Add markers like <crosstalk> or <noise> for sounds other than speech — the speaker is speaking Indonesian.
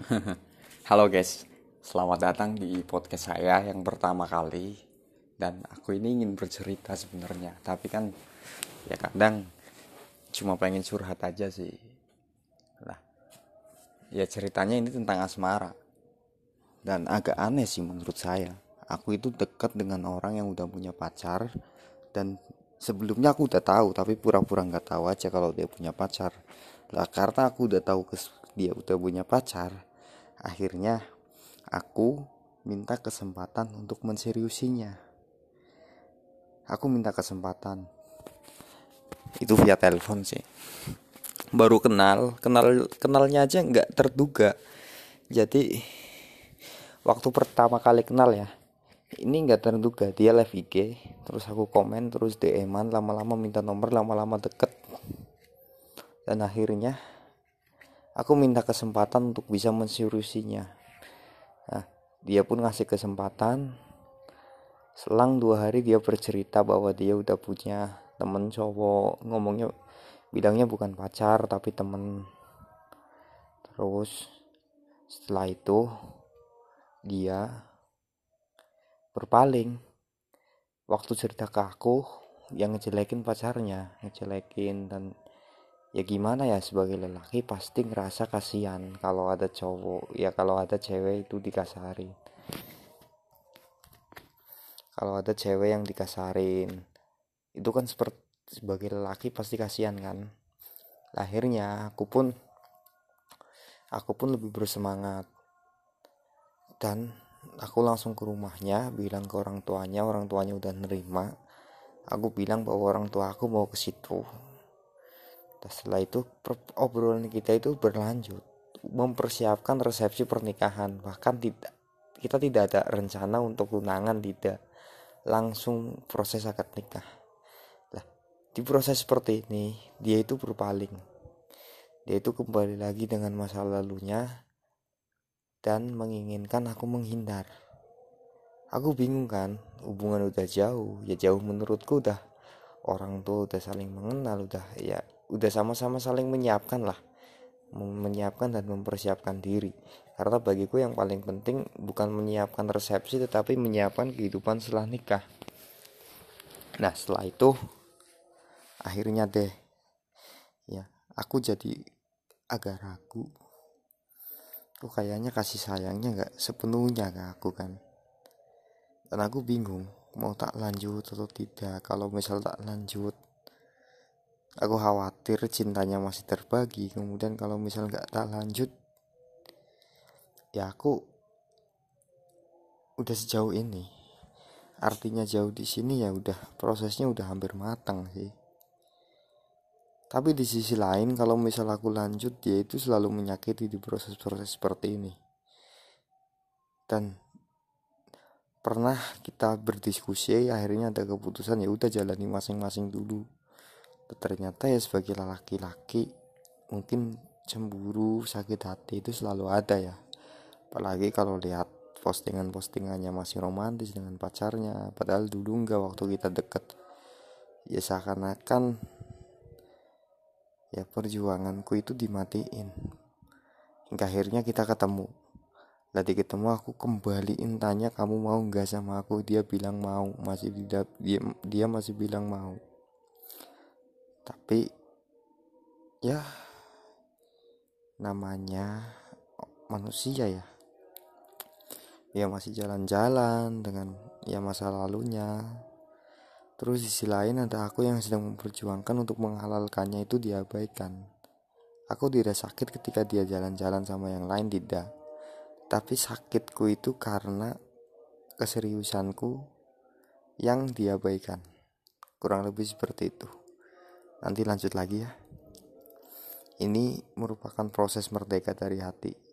<laughs> Halo guys, selamat datang di podcast saya yang pertama kali. Dan aku ini ingin bercerita sebenarnya Tapi kan ya kadang cuma pengen curhat aja sih. Lah, ya ceritanya ini tentang asmara. Dan agak aneh sih menurut saya. Aku itu dekat dengan orang yang udah punya pacar Dan sebelumnya aku udah tahu Tapi pura-pura nggak tahu aja kalau dia punya pacar. Lah karena aku udah tahu dia udah punya pacar Akhirnya aku minta kesempatan untuk menseriusinya. Aku minta kesempatan. Itu via telepon sih. Baru kenal, kenal kenalnya aja nggak terduga. Jadi waktu pertama kali kenal ya, ini nggak terduga dia live IG, terus aku komen, terus DM-an, lama-lama minta nomor, lama-lama deket. Dan akhirnya aku minta kesempatan untuk bisa mensirusinya. Nah dia pun ngasih kesempatan. Selang dua hari dia bercerita bahwa dia udah punya temen cowok. Ngomongnya bilangnya bukan pacar tapi temen. Terus setelah itu dia berpaling. Waktu cerita ke aku yang ngejelekin pacarnya ngejelekin dan ya gimana ya sebagai lelaki pasti ngerasa kasihan kalau ada cowok ya kalau ada cewek itu dikasarin. Kalau ada cewek yang dikasarin itu kan seperti sebagai lelaki pasti kasihan kan. Akhirnya aku pun aku pun lebih bersemangat. Dan aku langsung ke rumahnya bilang ke orang tuanya orang tuanya udah nerima. Aku bilang bahwa orang tua aku mau ke situ setelah itu obrolan kita itu berlanjut. Mempersiapkan resepsi pernikahan. Bahkan tidak kita tidak ada rencana untuk tunangan tidak. Langsung proses akad nikah. Lah di proses seperti ini dia itu berpaling. Dia itu kembali lagi dengan masa lalunya dan menginginkan aku menghindar. Aku bingung kan hubungan udah jauh. Ya jauh menurutku udah. Orang tuh udah saling mengenal udah ya udah sama-sama saling menyiapkan lah. Menyiapkan dan mempersiapkan diri. Karena bagiku yang paling penting bukan menyiapkan resepsi tetapi menyiapkan kehidupan setelah nikah. Nah setelah itu akhirnya deh ya aku jadi agak ragu. Kok kayaknya kasih sayangnya nggak sepenuhnya ke aku kan? Dan aku bingung mau tak lanjut atau tidak? Kalau misal tak lanjut aku khawatir cintanya masih terbagi. Kemudian kalau misal nggak tak lanjut ya aku udah sejauh ini. Artinya jauh di sini ya udah prosesnya udah hampir matang sih. Tapi di sisi lain kalau misal aku lanjut dia itu selalu menyakiti di proses-proses seperti ini. Dan pernah kita berdiskusi akhirnya ada keputusan ya udah jalani masing-masing dulu ternyata ya sebagai laki-laki mungkin cemburu sakit hati itu selalu ada ya. Apalagi kalau lihat postingan-postingannya masih romantis dengan pacarnya padahal dulu enggak waktu kita deket. Ya seakan-akan ya perjuanganku itu dimatiin. Hingga akhirnya kita ketemu. Tadi ketemu aku kembaliin tanya kamu mau nggak sama aku? Dia bilang mau masih dia dia masih bilang mau tapi ya namanya manusia ya. Ya masih jalan-jalan dengan ya masa lalunya. Terus sisi lain ada aku yang sedang memperjuangkan untuk menghalalkannya itu diabaikan aku tidak sakit ketika dia jalan-jalan sama yang lain tidak. Tapi sakitku itu karena keseriusanku yang diabaikan kurang lebih seperti itu nanti lanjut lagi ya. Ini merupakan proses merdeka dari hati